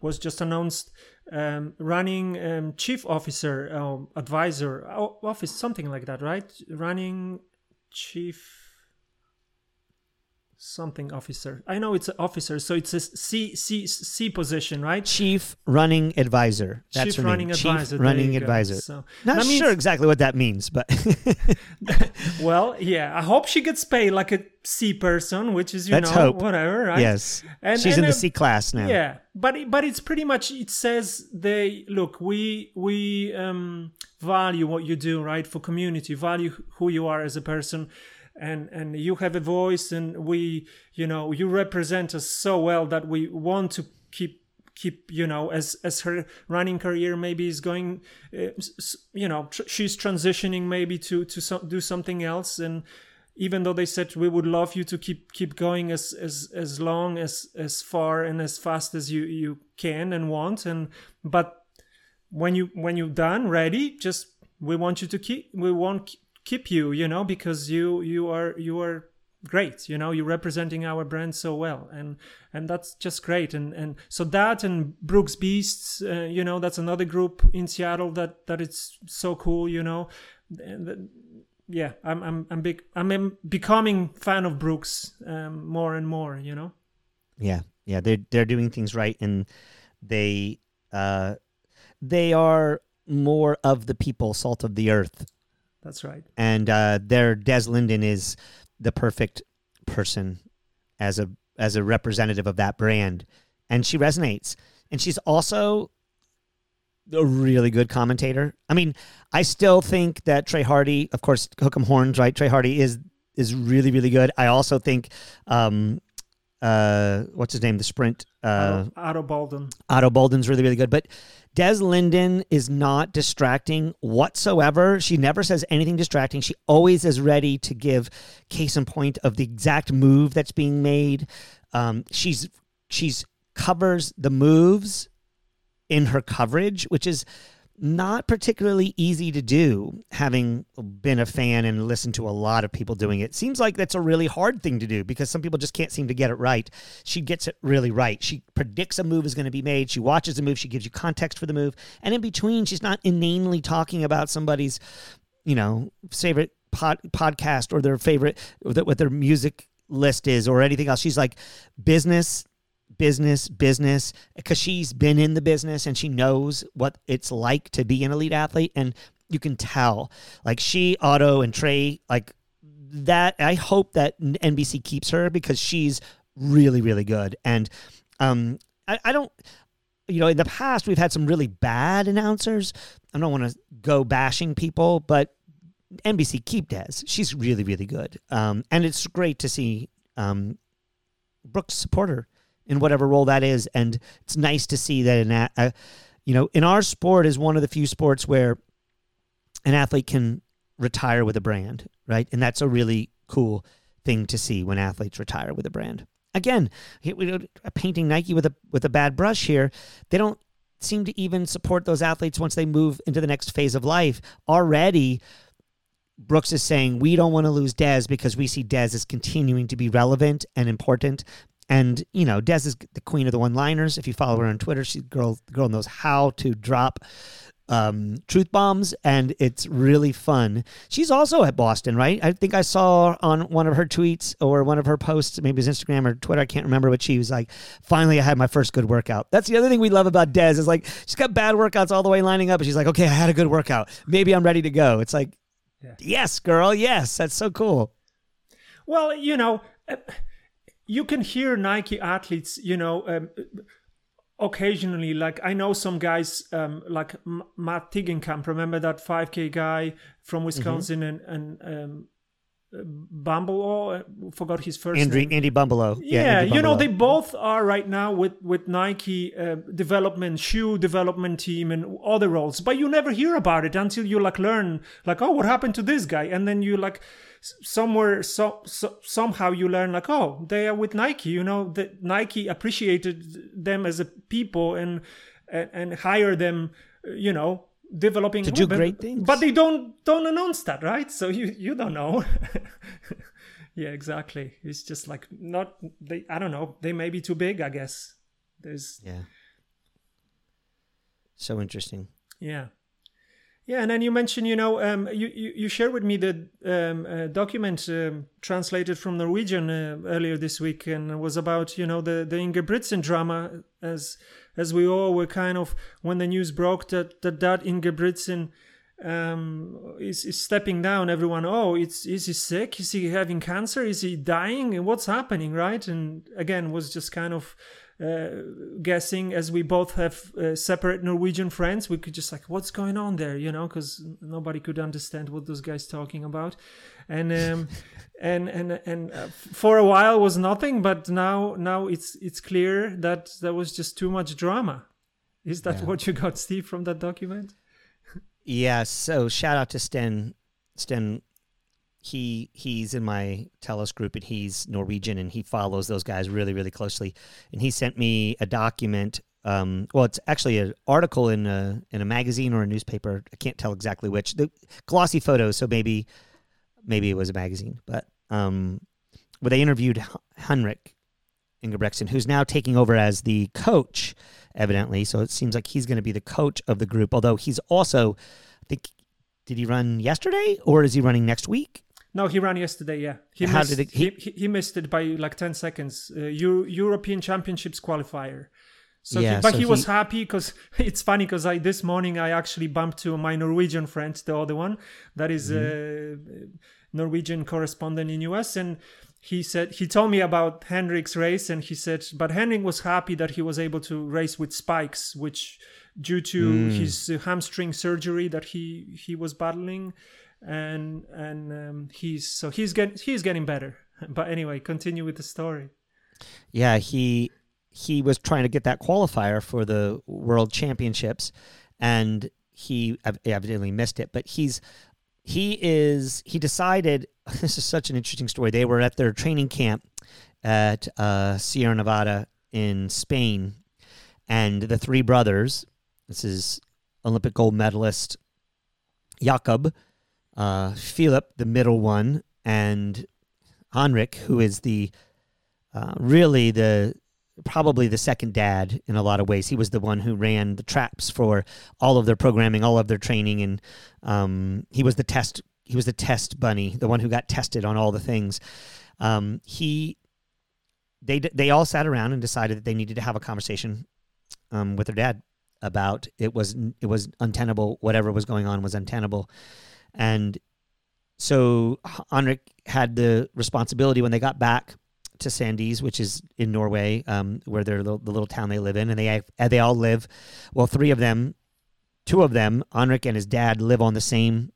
was just announced um, running um, chief officer, advisor, office, something like that, right? Running chief something officer. I know it's an officer, so it's a C C C position, right? Chief running advisor. That's Chief running name. advisor. Chief running advisor. So, Not sure exactly what that means, but Well, yeah. I hope she gets paid like a C person, which is you Let's know hope. whatever, right? yes, And- she's and, in the uh, C class now. Yeah, but but it's pretty much it says they look we we um value what you do right for community value who you are as a person and and you have a voice and we you know you represent us so well that we want to keep keep you know as as her running career maybe is going uh, you know tr- she's transitioning maybe to to so, do something else. And even though they said we would love you to keep keep going as as as long as as far and as fast as you you can and want. And but when you when you're done ready just we want you to keep we won't keep you you know because you you are you are great you know you're representing our brand so well. And and that's just great. And and so that and brooks beasts uh, you know that's another group in seattle that that it's so cool you know. And yeah i'm i'm i'm big i'm becoming fan of brooks um more and more you know. Yeah, yeah, they're they're doing things right, and they uh, they are more of the people, salt of the earth, that's right and uh, their Des Linden is the perfect person as a as a representative of that brand, and she resonates, and she's also a really good commentator. I mean, I still think that Trey Hardee, of course, hook 'em horns, right? Trey Hardee is is really really good. I also think, um, uh, what's his name? The sprint. Uh, Ato, Ato Boldon. Ato Boldon's really, really good. But Des Linden is not distracting whatsoever. She never says anything distracting. She always is ready to give case in point of the exact move that's being made. Um, she's she's covers the moves in her coverage, which is not particularly easy to do, having been a fan and listened to a lot of people doing it. Seems like that's a really hard thing to do because some people just can't seem to get it right. She gets it really right. She predicts a move is going to be made. She watches the move. She gives you context for the move. And in between, she's not inanely talking about somebody's, you know, favorite pod, podcast or their favorite, what their music list is or anything else. She's like business business, business, because she's been in the business and she knows what it's like to be an elite athlete. And you can tell, like she, Ato, and Trey, like that. I hope that NBC keeps her because she's really, really good. And um, I, I don't, you know, in the past we've had some really bad announcers. I don't want to go bashing people, but NBC keep Des. She's really, really good. Um, and it's great to see um, Brooks support her in whatever role that is. And it's nice to see that a, you know, in our sport is one of the few sports where an athlete can retire with a brand, right? And that's a really cool thing to see when athletes retire with a brand. Again, painting Nike with a with a bad brush here. They don't seem to even support those athletes once they move into the next phase of life. Already, Brooks is saying we don't want to lose Des because we see Des as continuing to be relevant and important. And you know, Des is the queen of the one-liners. If you follow her on Twitter, she girl girl knows how to drop um, truth bombs, and it's really fun. She's also at Boston, right? I think I saw on one of her tweets or one of her posts, maybe it was Instagram or Twitter, I can't remember, but she was like, "Finally, I had my first good workout." That's the other thing we love about Des is like she's got bad workouts all the way lining up, and she's like, "Okay, I had a good workout. Maybe I'm ready to go." It's like, Yeah. yes, girl, yes, that's so cool. Well, you know, uh, you can hear Nike athletes, you know, um, occasionally. Like I know some guys, um, like M- Matt Tegenkamp. Remember that 5K guy from Wisconsin and and um, Bumble? I forgot his first Andy, name. Andy Bumbalough. Yeah, Andy you know they both are right now with with Nike uh, development, shoe development team, and other roles. But you never hear about it until you like learn, like, oh, what happened to this guy? And then you like somewhere, so, so somehow you learn, like, oh, they are with Nike. You know, that Nike appreciated them as a people and and, and hire them. You know, developing To do but- great things. but they don't don't announce that, right? So you you don't know. yeah, exactly. It's just like not they. I don't know. They may be too big. I guess there's Yeah. So interesting. Yeah. Yeah, and then you mentioned, you know, um, you, you, you shared with me the um, uh, document um, translated from Norwegian uh, earlier this week, and it was about, you know, the the Ingebrigtsen drama, as as we all were kind of when the news broke that that, that Ingebrigtsen um, is, is stepping down. Everyone, oh, it's is he sick? Is he having cancer? Is he dying? And what's happening, right? And again, was just kind of guessing as we both have uh, separate Norwegian friends. We could just like, what's going on there, you know, because nobody could understand what those guys talking about, and um, and and and uh, for a while was nothing, but now now it's it's clear that there was just too much drama. Is that yeah. what you got, Steve, from that document? Yeah. So shout out to Sten Sten he he's in my Telos group and he's Norwegian and he follows those guys really really closely. And he sent me a document. Um, well, it's actually an article in a in a magazine or a newspaper. I can't tell exactly which. The glossy photos, so maybe maybe it was a magazine, but um, where they interviewed Henrik Ingebrigtsen, who's now taking over as the coach, evidently. So it seems like he's going to be the coach of the group. Although he's also, I think, did he run yesterday or is he running next week? No, he ran yesterday. Yeah, he How missed, did it, he, he, he missed it by like ten seconds. Uh, Euro, European Championships qualifier. So, yeah, he, but so he was happy because it's funny because I this morning I actually bumped to my Norwegian friend, the other one that is mm-hmm. a Norwegian correspondent in US, and he said he told me about Henrik's race, and he said, but Henrik was happy that he was able to race with spikes, which due to mm. his hamstring surgery that he he was battling and and um, he's so he's getting he's getting better. But anyway, continue with the story. Yeah, he he was trying to get that qualifier for the World Championships, and he evidently missed it. But he's he is he decided this is such an interesting story. They were at their training camp at uh, Sierra Nevada in Spain, and the three brothers. This is Olympic gold medalist Jakob, uh, Filip, the middle one, and Henrik, who is the uh, really the probably the second dad in a lot of ways. He was the one who ran the traps for all of their programming, all of their training, and um, he was the test. He was the test bunny, the one who got tested on all the things. Um, he, they, they all sat around and decided that they needed to have a conversation um, with their dad about it was it was untenable. Whatever was going on was untenable. And so Henrik had the responsibility when they got back to Sandnes, which is in Norway, um, where they're the, the, little town they live in, and they they all live. Well, three of them, two of them, Henrik and his dad, live on the same,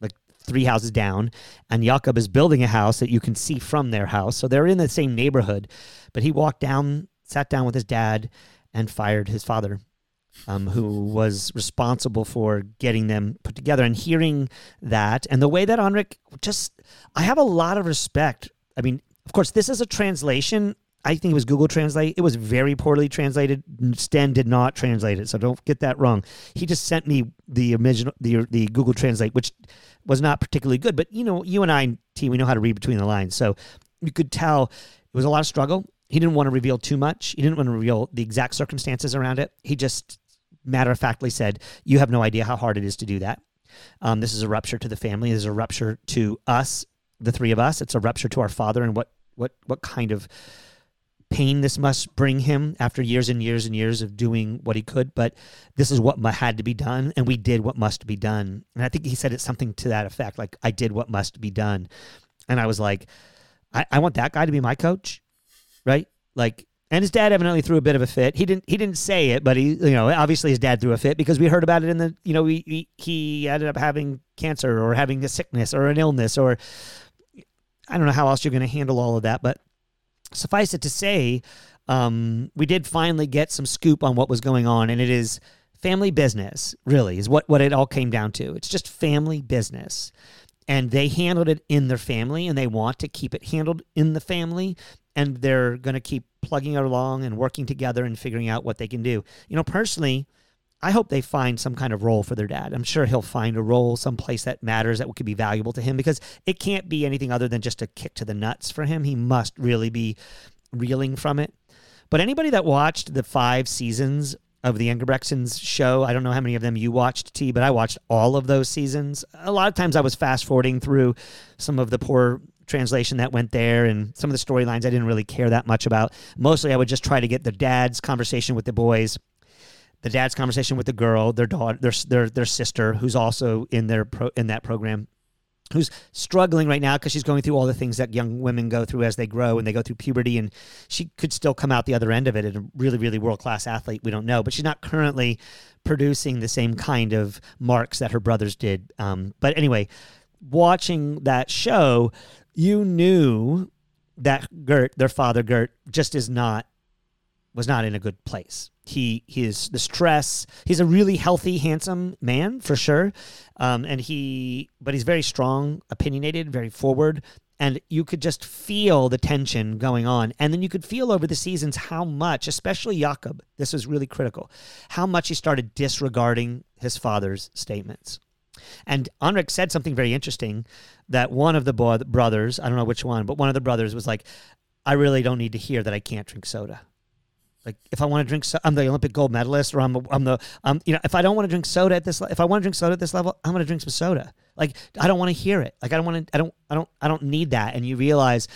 like three houses down, and Jakob is building a house that you can see from their house, so they're in the same neighborhood. But he walked down, sat down with his dad, and fired his father um, who was responsible for getting them put together and hearing that and the way that Henrik just, I have a lot of respect. I mean, of course, this is a translation. I think it was Google Translate. It was very poorly translated. Sten did not translate it, so don't get that wrong. He just sent me the original, the the Google Translate, which was not particularly good. But you know, you and I, T, we know how to read between the lines, so you could tell it was a lot of struggle. He didn't want to reveal too much. He didn't want to reveal the exact circumstances around it. He just matter of factly said, You have no idea how hard it is to do that. Um, this is a rupture to the family. This is a rupture to us, the three of us. It's a rupture to our father and what, what, what kind of pain this must bring him after years and years and years of doing what he could. But this is what had to be done, and we did what must be done. And I think he said it something to that effect, like I did what must be done. And I was like, I, I want that guy to be my coach, right? Like and his dad evidently threw a bit of a fit. He didn't. He didn't say it, but he, you know, obviously his dad threw a fit because we heard about it in the, you know, he, he, ended up having cancer or having a sickness or an illness or I don't know how else you're going to handle all of that. But suffice it to say, um, we did finally get some scoop on what was going on, and it is family business. Really, is what what it all came down to. It's just family business and they handled it in their family and they want to keep it handled in the family and they're going to keep plugging it along and working together and figuring out what they can do. You know, personally, I hope they find some kind of role for their dad. I'm sure he'll find a role someplace that matters that could be valuable to him because it can't be anything other than just a kick to the nuts for him. He must really be reeling from it. But anybody that watched the five seasons of the Ingebrigtsens show. I don't know how many of them you watched, T, but I watched all of those seasons. A lot of times I was fast forwarding through some of the poor translation that went there and some of the storylines I didn't really care that much about. Mostly I would just try to get the dad's conversation with the boys, the dad's conversation with the girl, their daughter, their their, their sister who's also in their pro, in that program who's struggling right now because she's going through all the things that young women go through as they grow and they go through puberty and she could still come out the other end of it and a really really world class athlete we don't know but she's not currently producing the same kind of marks that her brothers did um, but anyway watching that show you knew that Gert their father Gert just is not was not in a good place he he is the stress. He's a really healthy, handsome man for sure, um, and he but he's very strong, opinionated, very forward, and you could just feel the tension going on. And then you could feel over the seasons how much, especially Jakob, this was really critical, how much he started disregarding his father's statements. And Henrik said something very interesting that one of the brothers, I don't know which one, but one of the brothers was like, I really don't need to hear that I can't drink soda. Like if I want to drink, so- I'm the Olympic gold medalist, or I'm, a, I'm the, um, you know, if I don't want to drink soda at this, if I want to drink soda at this level, I'm going to drink some soda. Like I don't want to hear it. Like I don't want to, I don't, I don't, I don't need that. And you realize,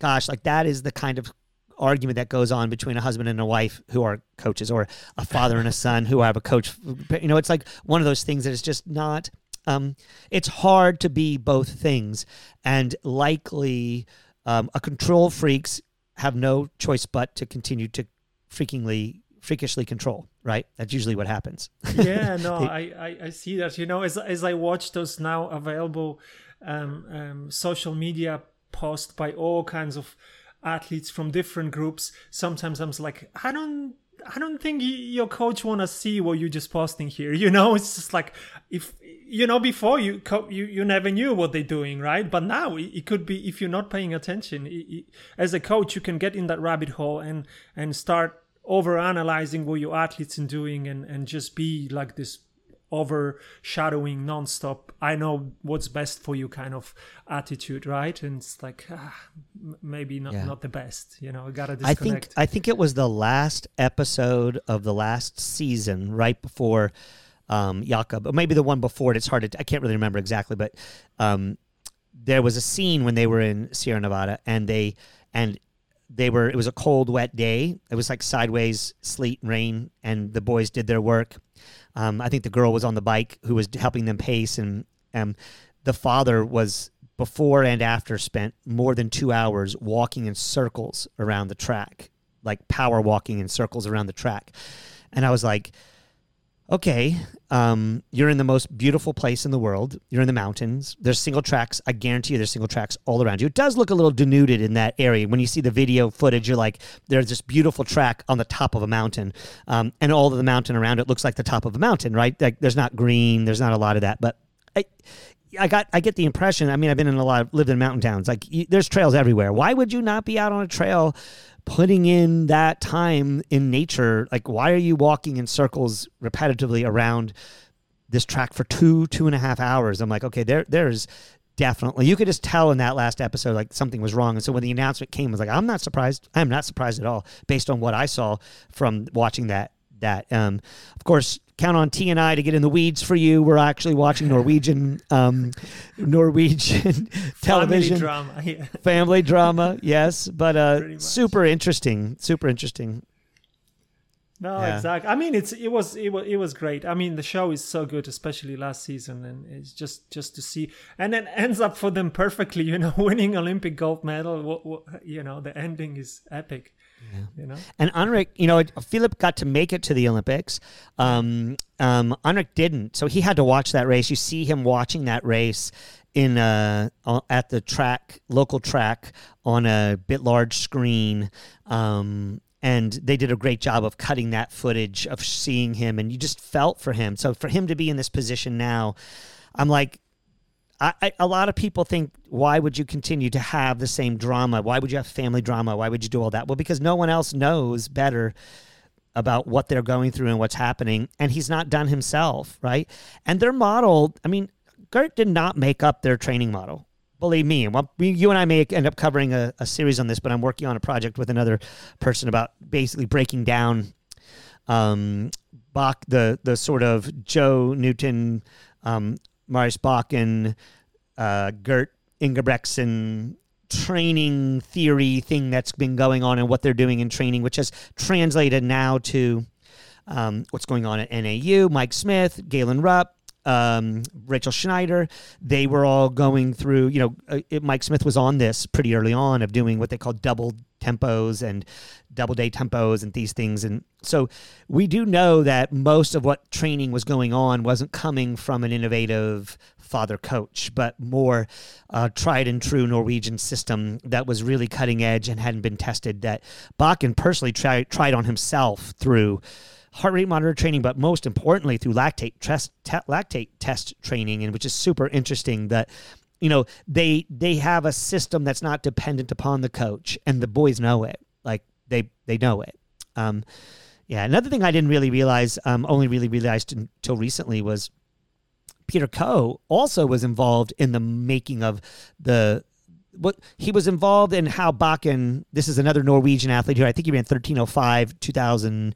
gosh, like that is the kind of argument that goes on between a husband and a wife who are coaches, or a father and a son who have a coach. You know, it's like one of those things that is just not. Um, it's hard to be both things, and likely um, a control freaks have no choice but to continue to freakingly freakishly control right? That's usually what happens. Yeah no I, I, I see that you know as, as i watch those now available um, um, social media posts by all kinds of athletes from different groups sometimes i'm like i don't i don't think your coach want to see what you're just posting here you know? It's just like if you know before you co- you you never knew what they're doing right? But now it, it could be if you're not paying attention it, it, as a coach you can get in that rabbit hole and and start over analyzing what your athletes are doing and, and just be like this overshadowing nonstop i know what's best for you kind of attitude right and it's like ah, maybe not, yeah. not the best you know i gotta disconnect. i think i think it was the last episode of the last season right before um Jakob, or maybe the one before it it's hard to i can't really remember exactly but um there was a scene when they were in sierra nevada and they and they were it was a cold wet day. It was like sideways sleet rain and the boys did their work. Um, i think the girl was on the bike who was helping them pace and um, the father was before and after spent more than two hours walking in circles around the track like power walking in circles around the track. And i was like okay, um, you're in the most beautiful place in the world. You're in the mountains. There's single tracks. I guarantee you there's single tracks all around you. It does look a little denuded in that area. When you see the video footage, you're like, there's this beautiful track on the top of a mountain. Um, and all of the mountain around it looks like the top of a mountain, right? Like there's not green, there's not a lot of that. But I, I got I get the impression. I mean, I've been in a lot, of, lived in mountain towns. Like there's trails everywhere. Why would you not be out on a trail putting in that time in nature like why are you walking in circles repetitively around this track for two two and a half hours i'm like okay there there's definitely you could just tell in that last episode like something was wrong and so when the announcement came I was like i'm not surprised i'm not surprised at all based on what i saw from watching that that um of course count on T and I to get in the weeds for you. We're actually watching Norwegian um, Norwegian television family drama. Yeah. Family drama, yes, but uh, super interesting. Super interesting. No, yeah. exactly. I mean, it's it was it was it was great. I mean, the show is so good, especially last season, and it's just just to see, and then ends up for them perfectly. You know, winning Olympic gold medal. What, what, you know, the ending is epic. Yeah. You know? And Henrik, you know, Filip got to make it to the Olympics. Um, um, didn't, so he had to watch that race. You see him watching that race in uh, at the track, local track, on a bit large screen. Um, and they did a great job of cutting that footage of seeing him, and you just felt for him. So for him to be in this position now, I'm like, I, I, a lot of people think, why would you continue to have the same drama? Why would you have family drama? Why would you do all that? Well, because no one else knows better about what they're going through and what's happening, and he's not done himself, right? And their model, I mean, Gert did not make up their training model. Believe me, well, you and I may end up covering a, a series on this, but I'm working on a project with another person about basically breaking down um, Bach, the the sort of Joe Newton, um, Marius and uh, Gert Ingebrigtsen training theory thing that's been going on and what they're doing in training, which has translated now to um, what's going on at NAU. Mike Smith, Galen Rupp, um, Rachel Schneider, they were all going through, you know, uh, it, Mike Smith was on this pretty early on of doing what they call double tempos and double day tempos and these things. And so we do know that most of what training was going on wasn't coming from an innovative father coach, but more uh, tried and true Norwegian system that was really cutting edge and hadn't been tested that Bakken personally tried tried on himself through heart rate monitor training, but most importantly through lactate test, te- lactate test training, and which is super interesting that you know they they have a system that's not dependent upon the coach, and the boys know it. Like they they know it. Um, yeah, another thing I didn't really realize, um, only really realized until recently was Peter Koh also was involved in the making of the what he was involved in how Bakken. This is another Norwegian athlete here. I think he ran 1305 2000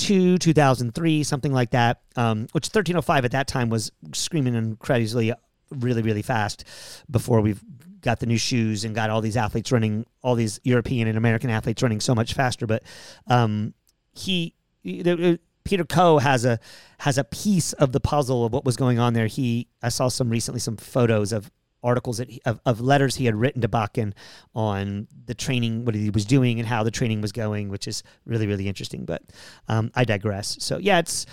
2002, 2003, something like that, um, which 1305 at that time was screaming incredibly, really, really fast before we've got the new shoes and got all these athletes running, all these European and American athletes running so much faster. But um, he, Peter Koh has a has a piece of the puzzle of what was going on there. He, I saw some recently some photos of articles that he, of, of letters he had written to Bakken on the training, what he was doing, and how the training was going, which is really really interesting. But um, I digress. So yeah, it's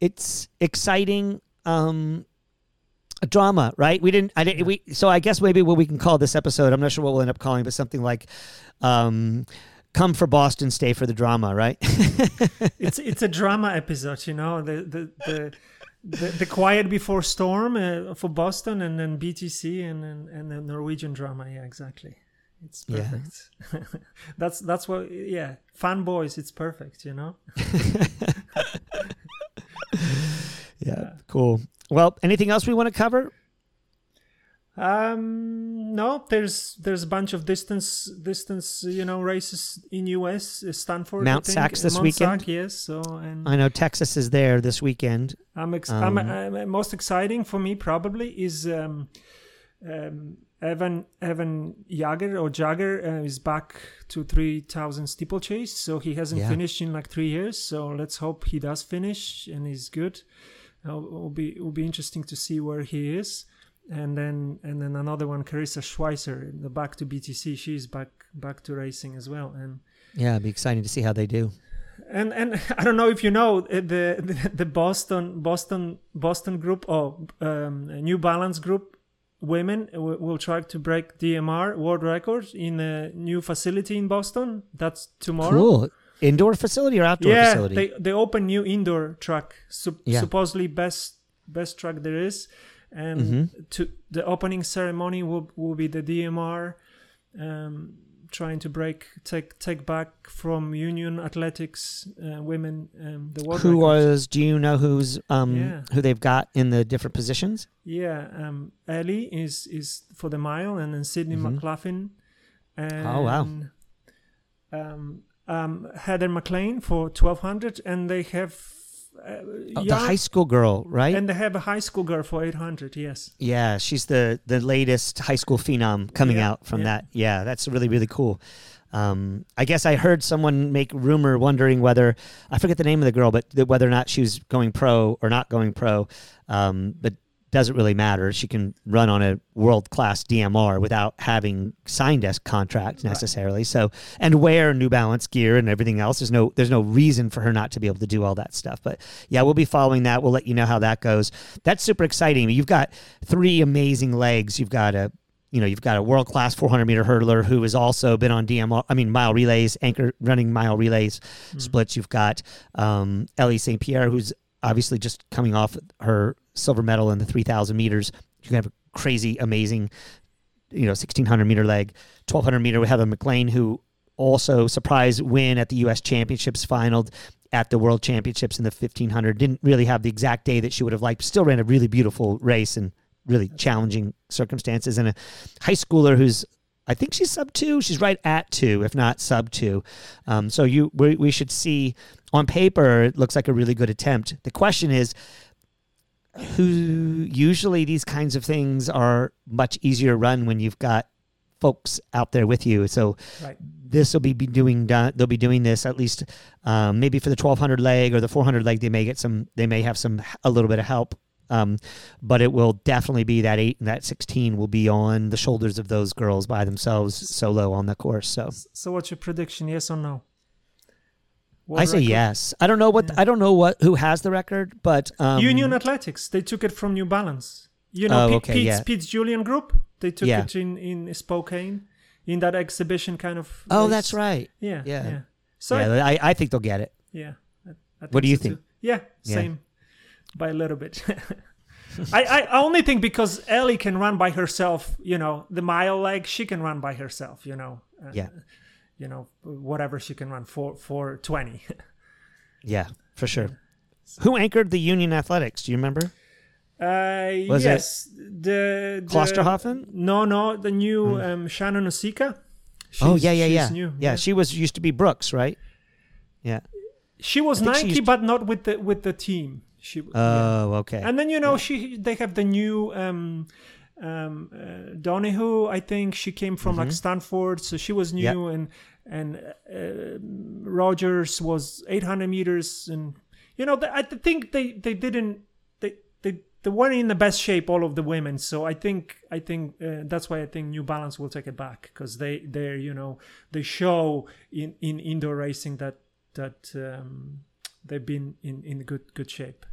it's exciting. Um, a drama, right? We didn't. I didn't. We so I guess maybe what we can call this episode. I'm not sure what we'll end up calling, but something like. Um, come for Boston, stay for the drama, right? it's it's a drama episode, you know. The the the the, the quiet before storm uh, for Boston, and then BTC, and and, and the Norwegian drama. Yeah, exactly. It's perfect. Yeah. that's that's what. Yeah, fanboys. It's perfect. You know. yeah, cool. Well, anything else we want to cover? Um, no, there's there's a bunch of distance distance you know races in US uh, Stanford Mount Sacs this Mount weekend. Sac, yes, so and I know Texas is there this weekend. I'm, ex- um, I'm, I'm, uh, most exciting for me probably is um, um, Evan Evan Jagger or Jagger uh, is back to 3000 steeplechase, so he hasn't yeah. finished in like three years. So let's hope he does finish and he's good. Uh, it will be it will be interesting to see where he is and then and then another one, Karissa Schweizer, the back to BTC. She's back back to racing as well, and yeah, it'd be exciting to see how they do. And and I don't know if you know uh, the the, the Boston Boston Boston group or um, New Balance group women will try to break DMR world record in a new facility in Boston. That's tomorrow. Cool. Indoor facility or outdoor yeah, facility? they they open new indoor track. Sup- yeah. Supposedly best best track there is and mm-hmm. to the opening ceremony will will be the DMR um, trying to break take take back from Union Athletics uh, women um, the world. Who was? Do you know who's um yeah. who they've got in the different positions? Yeah, um, Ellie is is for the mile, and then Sydney mm-hmm. McLaughlin. And, oh wow. Um, um, Heather McLean for twelve hundred, and they have oh, the high school girl, right? And they have a high school girl for 800, yes. Yeah, she's the the latest high school phenom coming yeah, out from yeah. that. Yeah, that's really really cool. Um, I guess I heard someone make rumor wondering whether I forget the name of the girl, but whether or not she was going pro or not going pro. Um, but doesn't really matter. She can run on a world class DMR without having signed a contract necessarily. Right. So and wear New Balance gear and everything else. There's no there's no reason for her not to be able to do all that stuff. But yeah, we'll be following that. We'll let you know how that goes. That's super exciting. You've got three amazing legs. You've got a you know, you've got a world class 400 meter hurdler who has also been on DMR, I mean, mile relays, anchor running mile relays mm-hmm. splits. You've got um, Ellie St. Pierre, who's obviously just coming off her silver medal in the 3,000 meters. You can have a crazy, amazing, you know, 1,600 meter leg. 1,200 meter with Heather McLean, who also surprise win at the U.S. Championships final at the World Championships in the 1500. Didn't really have the exact day that she would have liked. Still ran a really beautiful race and really challenging circumstances. And a high schooler who's I think she's sub two. She's right at two, if not sub two. Um, so you we, we should see on paper it looks like a really good attempt. The question is, who usually these kinds of things are much easier to run when you've got folks out there with you. So Right. this will be, be doing done. They'll be doing this at least um, maybe for the 1200 leg or the 400 leg. They may get some. They may have some a little bit of help. Um, but it will definitely be that eight and that 16 will be on the shoulders of those girls by themselves solo on the course. So So what's your prediction? Yes or no? I World say record? yes. I don't know what I don't know what who has the record, but um, Union Athletics. They took it from New Balance. You know, Oh, Pete, okay, Pete's, yeah. Pete's Julian Group. They took Yeah. it in in Spokane, in that exhibition kind of. Oh, race. that's right. Yeah, Yeah. yeah. So yeah, I, I think they'll get it. Yeah. I, I What do you so think? too. Yeah, Yeah. same. By a little bit. I, I only think because Ellie can run by herself, you know, the mile leg, she can run by herself, you know. Uh, Yeah. You know, whatever she can run for for 20. Yeah, for sure. Who anchored the Union Athletics? Do you remember? Uh, Was it yes, the, the Klosterhalfen? No, no, the new um, Shannon Osika. oh yeah, yeah, she's yeah. New. yeah. She was used to be Brooks, right? Yeah. she was think she Nike, used- but not with the with the team. She. yeah. Oh, okay. And then you know she they have the new um, um, uh, Donahue. I think she came from like Stanford, so she was new, Mm-hmm. Yep. and and uh, Rogers was 800 meters, and you know I think they they didn't they they they weren't in the best shape all of the women. So I think I think uh, that's why I think New Balance will take it back because they—they're you know they show in in indoor racing that that um, they've been in in good good shape.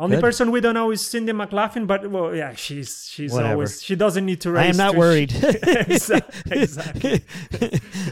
Only Good. person we don't know is Cindy McLaughlin, but well, yeah, she's she's Whatever. always she doesn't need to race. I am not worried. exactly. exactly.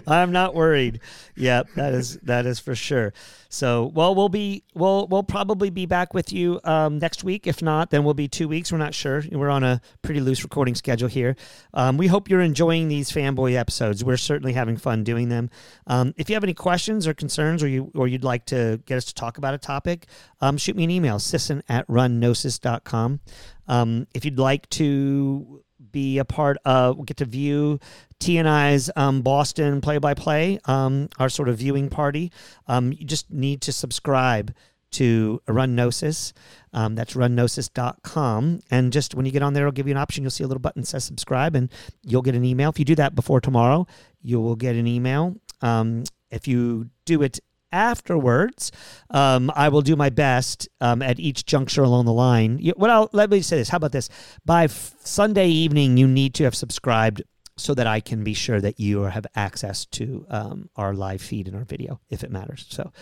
I'm not worried. Yeah, that is that is for sure. So, well, we'll be we'll we'll probably be back with you um, next week. If not, then we'll be two weeks. We're not sure. We're on a pretty loose recording schedule here. Um, we hope you're enjoying these fanboy episodes. We're certainly having fun doing them. Um, if you have any questions or concerns, or you or you'd like to get us to talk about a topic, um, shoot me an email, sisson at runnosis.com. Um, if you'd like to be a part of, get to view T and I's um, Boston play by play, our sort of viewing party. Um, you just need to subscribe to Runnosis. Um, that's runnosis.com. And just when you get on there, it'll give you an option. You'll see a little button that says subscribe, and you'll get an email. If you do that before tomorrow, you will get an email. Um, if you do it afterwards, um, I will do my best um, at each juncture along the line. I'll, let me say this. How about this? By f- Sunday evening, you need to have subscribed so that I can be sure that you have access to um, our live feed and our video if it matters. So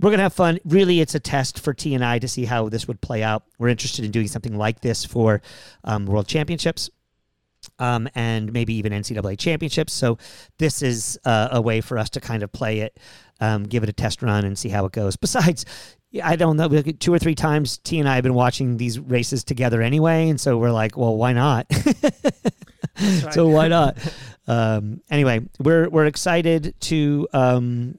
we're gonna have fun. Really, it's a test for T and I to see how this would play out. We're interested in doing something like this for um, World Championships. Um, and maybe even NCAA championships. So this is uh, a way for us to kind of play it, um, give it a test run, and see how it goes. Besides, I don't know, like two or three times T and I have been watching these races together anyway, and so we're like, well, why not? right. so why not? um, anyway, we're we're excited to um,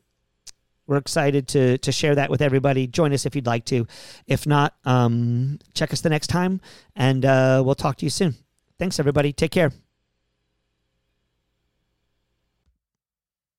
we're excited to to share that with everybody. Join us if you'd like to. If not, um, check us the next time, and uh, we'll talk to you soon. Thanks, everybody. Take care.